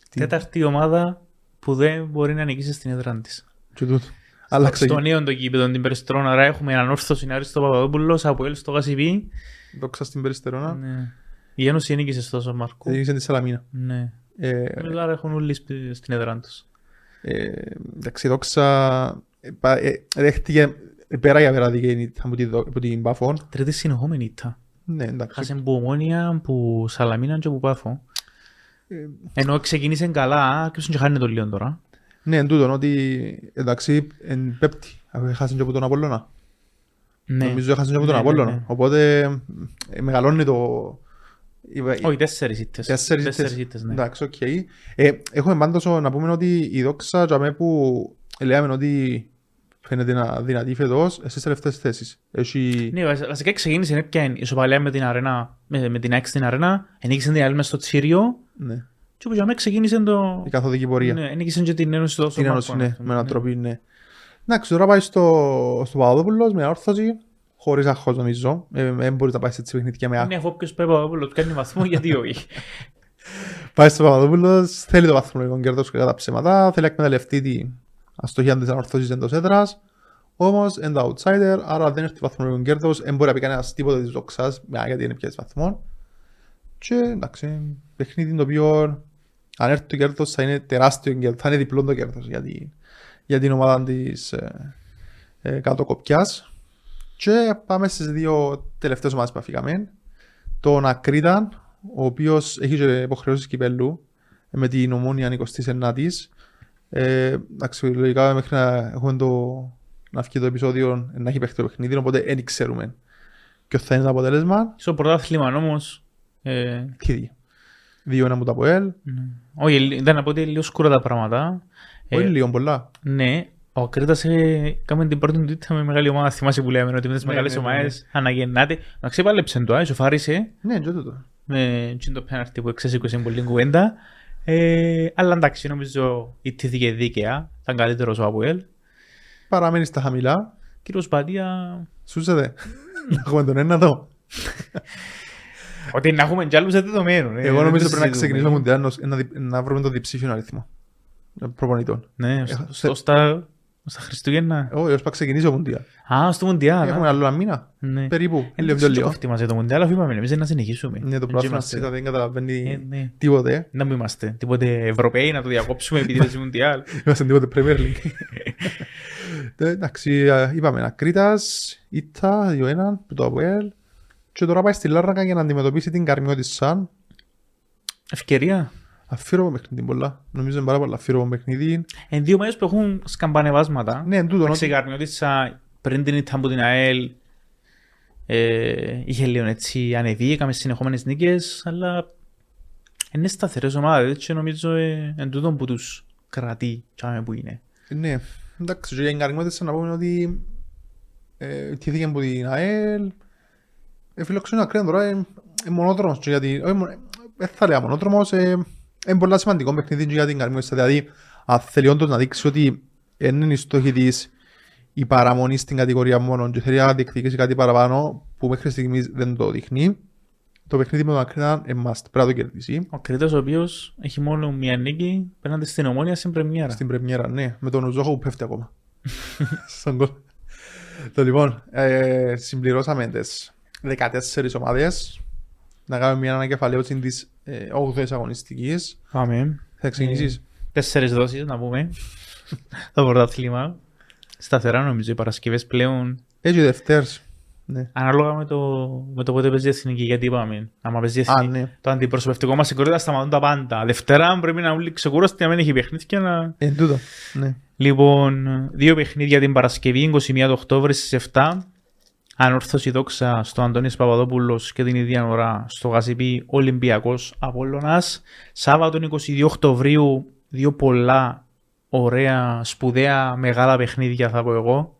Τι- Τέταρτη ομάδα που δεν μπορεί να νικήσει στην έδρα της. Και τούτο. Άλλαξε. Στο νέο το κήπεδο την Περιστρών, άρα έχουμε έναν όρθο Άριστο Παπαδόπουλος, από ελ στο Γασιπί. Δόξα στην Περιστερώνα. Ναι. Η Ένωση νίκησε στο Σαν Μάρκο. Έδειξε τη Σαλαμίνα. Ναι. Ε, Άρα έχουν όλοι σπι- στην έδρα τους. Ε, εντάξει, δόξα ε, πα- ε, δέχτηκε ε, πέρα για πέρα δίκαιη νύχτα από τη δο- από την Πάφο. Τρίτη συνεχόμενη ήττα. Ναι, εντάξει. Χάσε που ομόνια, που Σαλαμίνα και που Πάφο. Ε, Ενώ ξεκίνησε καλά, και και χάνει το λίγο τώρα. Ναι, εν τούτον ότι εντάξει, εν πέπτη, αφού έχασαν και από τον Απόλλωνα. Ναι. Νομίζω έχασαν και από τον Ναι, ναι, Απόλλωνα. ναι. Οπότε ε, μεγαλώνει το... η- Όχι, τέσσερις ήττες. Τέσσερις Τέσσερις ήττες. ήττες, ναι. Εντάξει, οκ. Ε, Έχουμε πάντως να πούμε ότι η δόξα για μέ που λέμε ότι φαίνεται να δυνατή φέτος, στις τελευταίες θέσεις. Έχει... Ναι, βασ- βασικά ξεκίνησε έπιαν ισοπαλία με την αρένα, με, με την ΑΕΚ στην αρένα, ενίκησε την άλλη μες στο Τσίρειο Ναι, και που για μένα ξεκίνησε το... η καθοδική πορεία. Ναι, ενίκησε και την Ένωση στο Την Ένωση, Μάρκο, ναι, ας πούμε, με έναν ναι. τρόπο, ναι. Εντάξει, τώρα πάει στο, στο Παπαδόπουλος με όρθωση, χωρίς αγχώς νομίζω. Ε, Δεν μπορείς να πάεις σε έτσι παιχνίδια με Ναι, άγχος. αφού όποιος πάει Παπαδόπουλος κάνει βαθμό, γιατί όχι. Πάει στο Παπαδόπουλος, θέλει το βαθμολογικό κέρδος κατά ψέματα, θέλει να εκμεταλλευτεί τη αστοχία της ανορθώσης εντός έδρας. Όμως, είναι το outsider, άρα δεν έρθει βαθμολογικό κέρδος, δεν μπορεί να πει κανένας τίποτα της δόξας, μια, γιατί είναι πιάσει βαθμό. Και εντάξει, παιχνίδι το οποίο αν έρθει το κέρδος θα είναι τεράστιο κέρδος, θα είναι διπλό το κέρδος για την, για την ομάδα της ε, ε, κάτω κοπιάς. Και πάμε στις δύο τελευταίες ομάδες που αφήκαμε. Τον Ακρίταν, ο οποίος έχει και υποχρεώσεις κυπέλου ε, με την ομόνια 29ης. Ε, εντάξει, λογικά μέχρι να έχουμε το, να βγει το επεισόδιο να έχει παίχει το παιχνίδι, οπότε δεν ξέρουμε ποιο θα είναι το αποτέλεσμα. Στο πρωτάθλημα όμως, ε, Τι δει. Δύο ένα μου τα ΑΠΟΕΛ, ναι. όχι, λι- ήταν να πω ότι είναι λίγο σκούρα τα πράγματα. Ε, όχι λίγο πολλά. Ναι, ο Κρήτας ε, κάμε την πρώτη του τίτλα με μεγάλη ομάδα. Θυμάσαι που λέμε ότι με τις Ναι, μεγάλες ναι, ναι, ομάδες αναγεννάται. Να ξεπάλεψε το, ε, σοφάρισε Ναι, και τούτο. με τσιν το πέναρτι που εξέσηκωσε πολύ κουβέντα. Ε, αλλά εντάξει, νομίζω ιτήθηκε δίκαια. Ήταν καλύτερος ο Αποέλ. Παραμένεις στα χαμηλά. Κύριος Πατία, Σούσατε. Να έχουμε τον ένα εδώ. ότι να έχουμε κι άλλους δεδομένων. ε, Εγώ δεν νομίζω το πρέπει να συζητούμε. ξεκινήσουμε Μουντιάλ να, να βρούμε το διψήφιο αριθμό ε, προπονητών. Ναι, Έχω- στο στα Στα Χριστούγεννα. Όχι, ως πά ξεκινήσει ο Μουντιάλ. Α, στο Μουντιάλ. Έχουμε άλλο ένα μήνα, Ναι. περίπου. Ε, Λίγο δεν πιο λίγο. κοφτεί μας για το Μουντιάλ, αφού είπαμε εμείς να συνεχίσουμε. Ναι, το Δεν πράγμα είμαστε- σίγουρα δεν καταλαβαίνει Ε, ναι. τίποτε. Να μην είμαστε τίποτε Ευρωπαίοι να το διακόψουμε επειδή είναι Μουντιάλ. Είμαστε τίποτε Premier League. Ε, Εντάξει, ε, είπαμε Ακρίτας, Ήτα, 2-1, που το ΑΠΟΕΛ. Και τώρα πάει στη Λάρνακα για να αντιμετωπίσει την Καρμιό της Σαν. Ευκαιρία. Αφήρωμα παιχνίδι πολλά. Νομίζω είναι πάρα πολλά αφήρωμα παιχνίδι. Εν δύο μέρες που έχουν σκαμπανεβάσματα. Ναι, εν τούτο. Εντάξει, η Καρμιώτισσα πριν την ήταν από την ΑΕΛ ε, είχε λίγο έτσι ανεβεί, έκαμε συνεχόμενες νίκες, αλλά είναι σταθερές ομάδες και νομίζω ε, εν τούτον που τους κρατεί τσάμε που είναι. Ναι, εντάξει, και για την Καρμιό της Σαν να πούμε ότι ε, τύχθηκε από την ΑΕΛ. Ε, φιλοξενεί ακραία τώρα, είναι μονόδρομος. και γιατί- όχι μονο- Δεν θα λέω μονόδρομος, ε, είναι πολύ σημαντικό παιχνίδι για την Καρμιώστα. Δηλαδή, αν θέλει όντως να δείξει ότι είναι η στόχη της η παραμονή στην κατηγορία μόνο και θέλει να διεκδικήσει κάτι παραπάνω που μέχρι στιγμής δεν το δείχνει. Το παιχνίδι με τον Ακρίναν πρέπει να το κερδίσει. Ο Κρήτος ο οποίος έχει μόνο μία νίκη πέναντι στην ομόνια στην Πρεμιέρα. Στην Πρεμιέρα, ναι. Με τον Ουζόχο που πέφτει ακόμα. Στον κόλ. Το λοιπόν, ε, συμπληρώσαμε τις 14 ομάδες. Να κάνουμε μια ανακεφαλαίωση της ε, 8 αγωνιστικές. Αμήν. Θα ξεκινήσεις. Ε, τέσσερις δόσεις να πούμε. το πρωτάθλημα. Σταθερά νομίζω οι Παρασκευές πλέον. Έτσι ο Ναι. Ανάλογα με το, με το πότε παίζει εθνική, γιατί είπαμε. Αν παίζει εθνική, ναι. το αντιπροσωπευτικό μας συγκρότητα σταματούν τα πάντα. Δευτέρα πρέπει να βγει ξεκούραστη να μην έχει παιχνίδια. Να... Ε, τούτο. Ναι. Λοιπόν, δύο παιχνίδια την Παρασκευή, 21 του Οκτώβρη στις 7 Ανόρθωση δόξα στο Αντώνης Παπαδόπουλος και την ίδια ώρα στο Γασιπί Ολυμπιακός Απόλλωνας. Σάββατο 22 Οκτωβρίου, δύο πολλά ωραία, σπουδαία, μεγάλα παιχνίδια θα πω εγώ.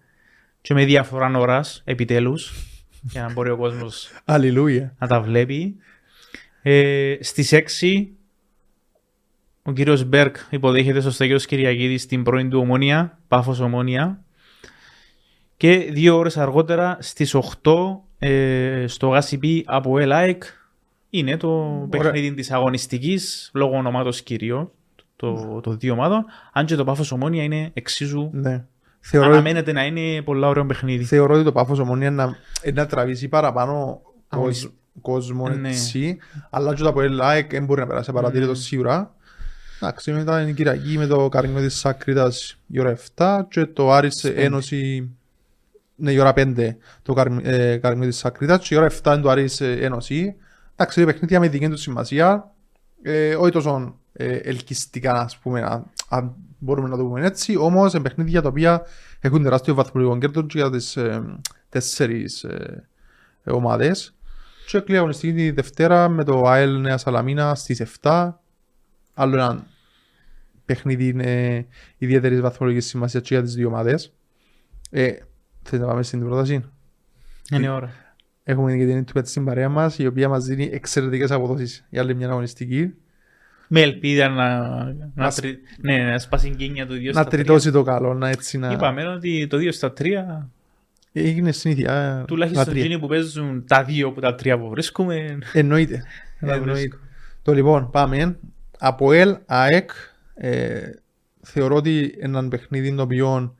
Και με διαφορά ώρας, επιτέλους, για να μπορεί ο κόσμος Αλληλούια. να τα βλέπει. Ε, στις 6 ο κύριος Μπέρκ υποδέχεται στο Σταγιός Κυριακίδης στην πρώην του Ομόνια, Πάφος Ομόνια. Και δύο ώρες αργότερα στις 8 ε, στο Γάσιπι από ΕΛΑΕΚ είναι το παιχνίδι της αγωνιστικής λόγω ονομάτος κύριο το, το δύο ομάδων. Αν και το Πάφος Ομόνια είναι εξίσου Ναι. Θεωρώ, αναμένεται να είναι πολλά ωραίο παιχνίδι. θεωρώ ότι το Πάφος Ομόνια να, ε, να τραβήσει παραπάνω Αγωνισ- κόσμ- κόσμο Ναι. έτσι. Αλλά και το από like δεν μπορεί να περάσει παρατήρητο Ναι. σίγουρα. Εντάξει, μετά είναι η Κυριακή με το καρμιό της Σάκριτας η ώρα 7 και το Άρης Πέντε. Ένωση ναι, η ώρα 5 το καρμ- ε, καρμιό της Σάκριτας και η ώρα 7 είναι το Άρης ε, Ένωση. Εντάξει, είναι παιχνίδια με δική του σημασία. Ε, όχι τόσο ε, ελκυστικά, ας πούμε, αν, αν μπορούμε να το πούμε έτσι. Όμως, είναι παιχνίδια τα οποία έχουν τεράστιο βαθμολογικό κέρδο και για τις ε, τέσσερις ε, ε, ομάδες. Και κλείνει αγωνιστική τη Δευτέρα με το ΑΕΛ Νέα Σαλαμίνα στις 7. Άλλο ένα παιχνίδι είναι ιδιαίτερης βαθμολογικής σημασίας και για τις δύο ομάδες. Ε, θες να πάμε στην πρόταση; Είναι η ώρα. Έχουμε και την YouTube στην παρέα μας, η οποία μας δίνει εξαιρετικές αποδόσεις για άλλη μια αγωνιστική. Με ελπίδα να, να, Να τρι- ναι, να σπάσει η γκίνια του 2 να στα 3. τριτώσει το καλό, να έτσι να... Είπαμε ότι το 2 στα 3, Έγινε συνήθεια. ε, τουλάχιστον να τρία. εκείνοι που παίζουν τα 2 από τα 3 που βρίσκουμε. Εννοείται. Να Εννοείται. Το λοιπόν, πάμε. Από ΕΛ, ΑΕΚ, ε, θεωρώ ότι έναν παιχνίδι το οποίο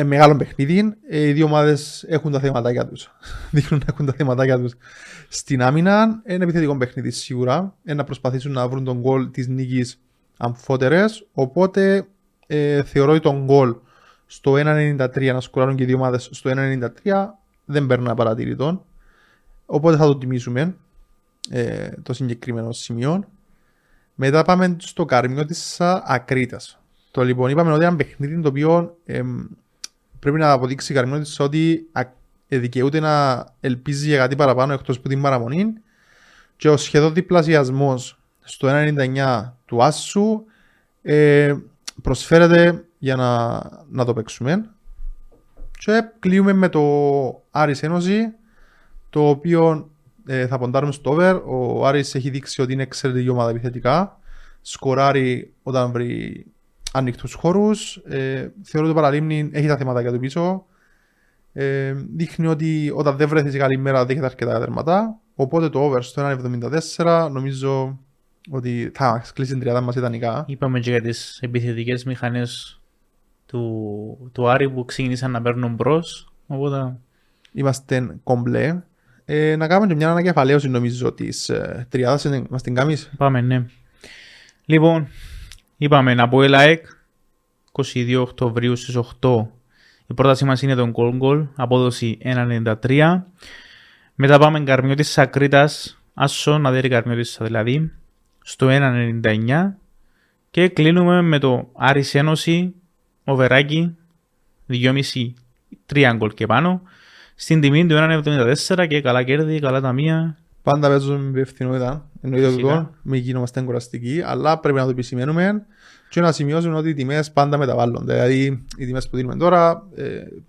είναι μεγάλο παιχνίδι. Ε, οι δύο ομάδες έχουν τα θεματάκια τους. Δείχνουν να έχουν τα θεματάκια τους. Στην άμυνα, ένα επιθετικό παιχνίδι σίγουρα. Ε, να προσπαθήσουν να βρουν τον γκολ της νίκης αμφότερες. Οπότε ε, θεωρώ ότι τον γκολ στο 1.93 να σκοράρουν και οι δύο ομάδες στο 1.93 δεν παίρνουν παρατηρητών. Οπότε θα το τιμήσουμε ε, το συγκεκριμένο σημείο. Μετά πάμε στο καρμιό της Ακρίτας. Το λοιπόν είπαμε ότι ένα παιχνίδι το οποίο εμ, πρέπει να αποδείξει η καρμιό της ότι α- ε, δικαιούται να ελπίζει για κάτι παραπάνω εκτός από την παραμονή και ο σχεδόν διπλασιασμός στο 1.99 του Άσου ε, προσφέρεται για να, να το παίξουμε και κλείουμε με το Άρης Ένωση το οποίο ε, θα ποντάρουμε στο over. Ο Άρης έχει δείξει ότι είναι εξαιρετική ομάδα επιθετικά. Σκοράρει όταν βρει ανοιχτούς χώρους. Ε, θεωρώ ότι το παραλίμνη έχει τα θέματα για το πίσω. Ε, δείχνει ότι όταν δεν βρέθει σε καλή μέρα δέχεται αρκετά τέρματα. Οπότε το over στο 1.74 νομίζω ότι θα μας κλείσει την τριάδα μας ιδανικά. Είπαμε και για τις επιθετικές μηχανές του, του Άρη που ξεκίνησαν να παίρνουν μπρος. Οπότε Είμαστε κομπλέ. Ε, να κάνουμε και μια ανακεφαλαίωση νομίζω της ε, τριάδας. Είναι- Μας την κάνεις; πάμε, ναι. Λοιπόν, είπαμε να πω ΕΛΑΕΚ 22 Οκτωβρίου στις 8. Η πρότασή μας είναι τον goal goal, απόδοση 1.93. Μετά πάμε Καρμιώτης Σακρίτας, Άσο, να δει Καρμιώτης δηλαδή, στο 1.99. Και κλείνουμε με το Άρης Ένωση, Οβεράκι, 2,5 3 γκολ και πάνω. Στην τιμή του 1.74 και καλά κέρδη, καλά ταμεία. Πάντα παίζουμε με υπευθυνότητα. Εννοείται Φυσικά. αυτό. Μην γίνομαστε κουραστικοί. Αλλά πρέπει να το επισημαίνουμε και να σημειώσουμε ότι οι τιμές πάντα μεταβάλλονται. Δηλαδή, οι τιμές που δίνουμε τώρα, ε,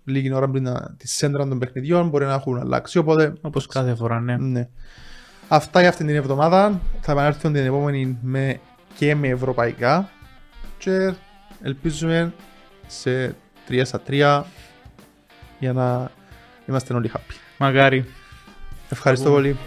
λίγη ώρα πριν να- τη σέντρα των παιχνιδιών, μπορεί να έχουν αλλάξει. Οπότε, Όπως κάθε φορά, ναι. ναι. Αυτά για αυτήν την εβδομάδα. Θα επανέλθουν την επόμενη με, και με ευρωπαϊκά. Και ελπίζουμε σε 3 στα 3 για να είμαστε όλοι happy. Μακάρι. Ευχαριστώ Εγώ. πολύ.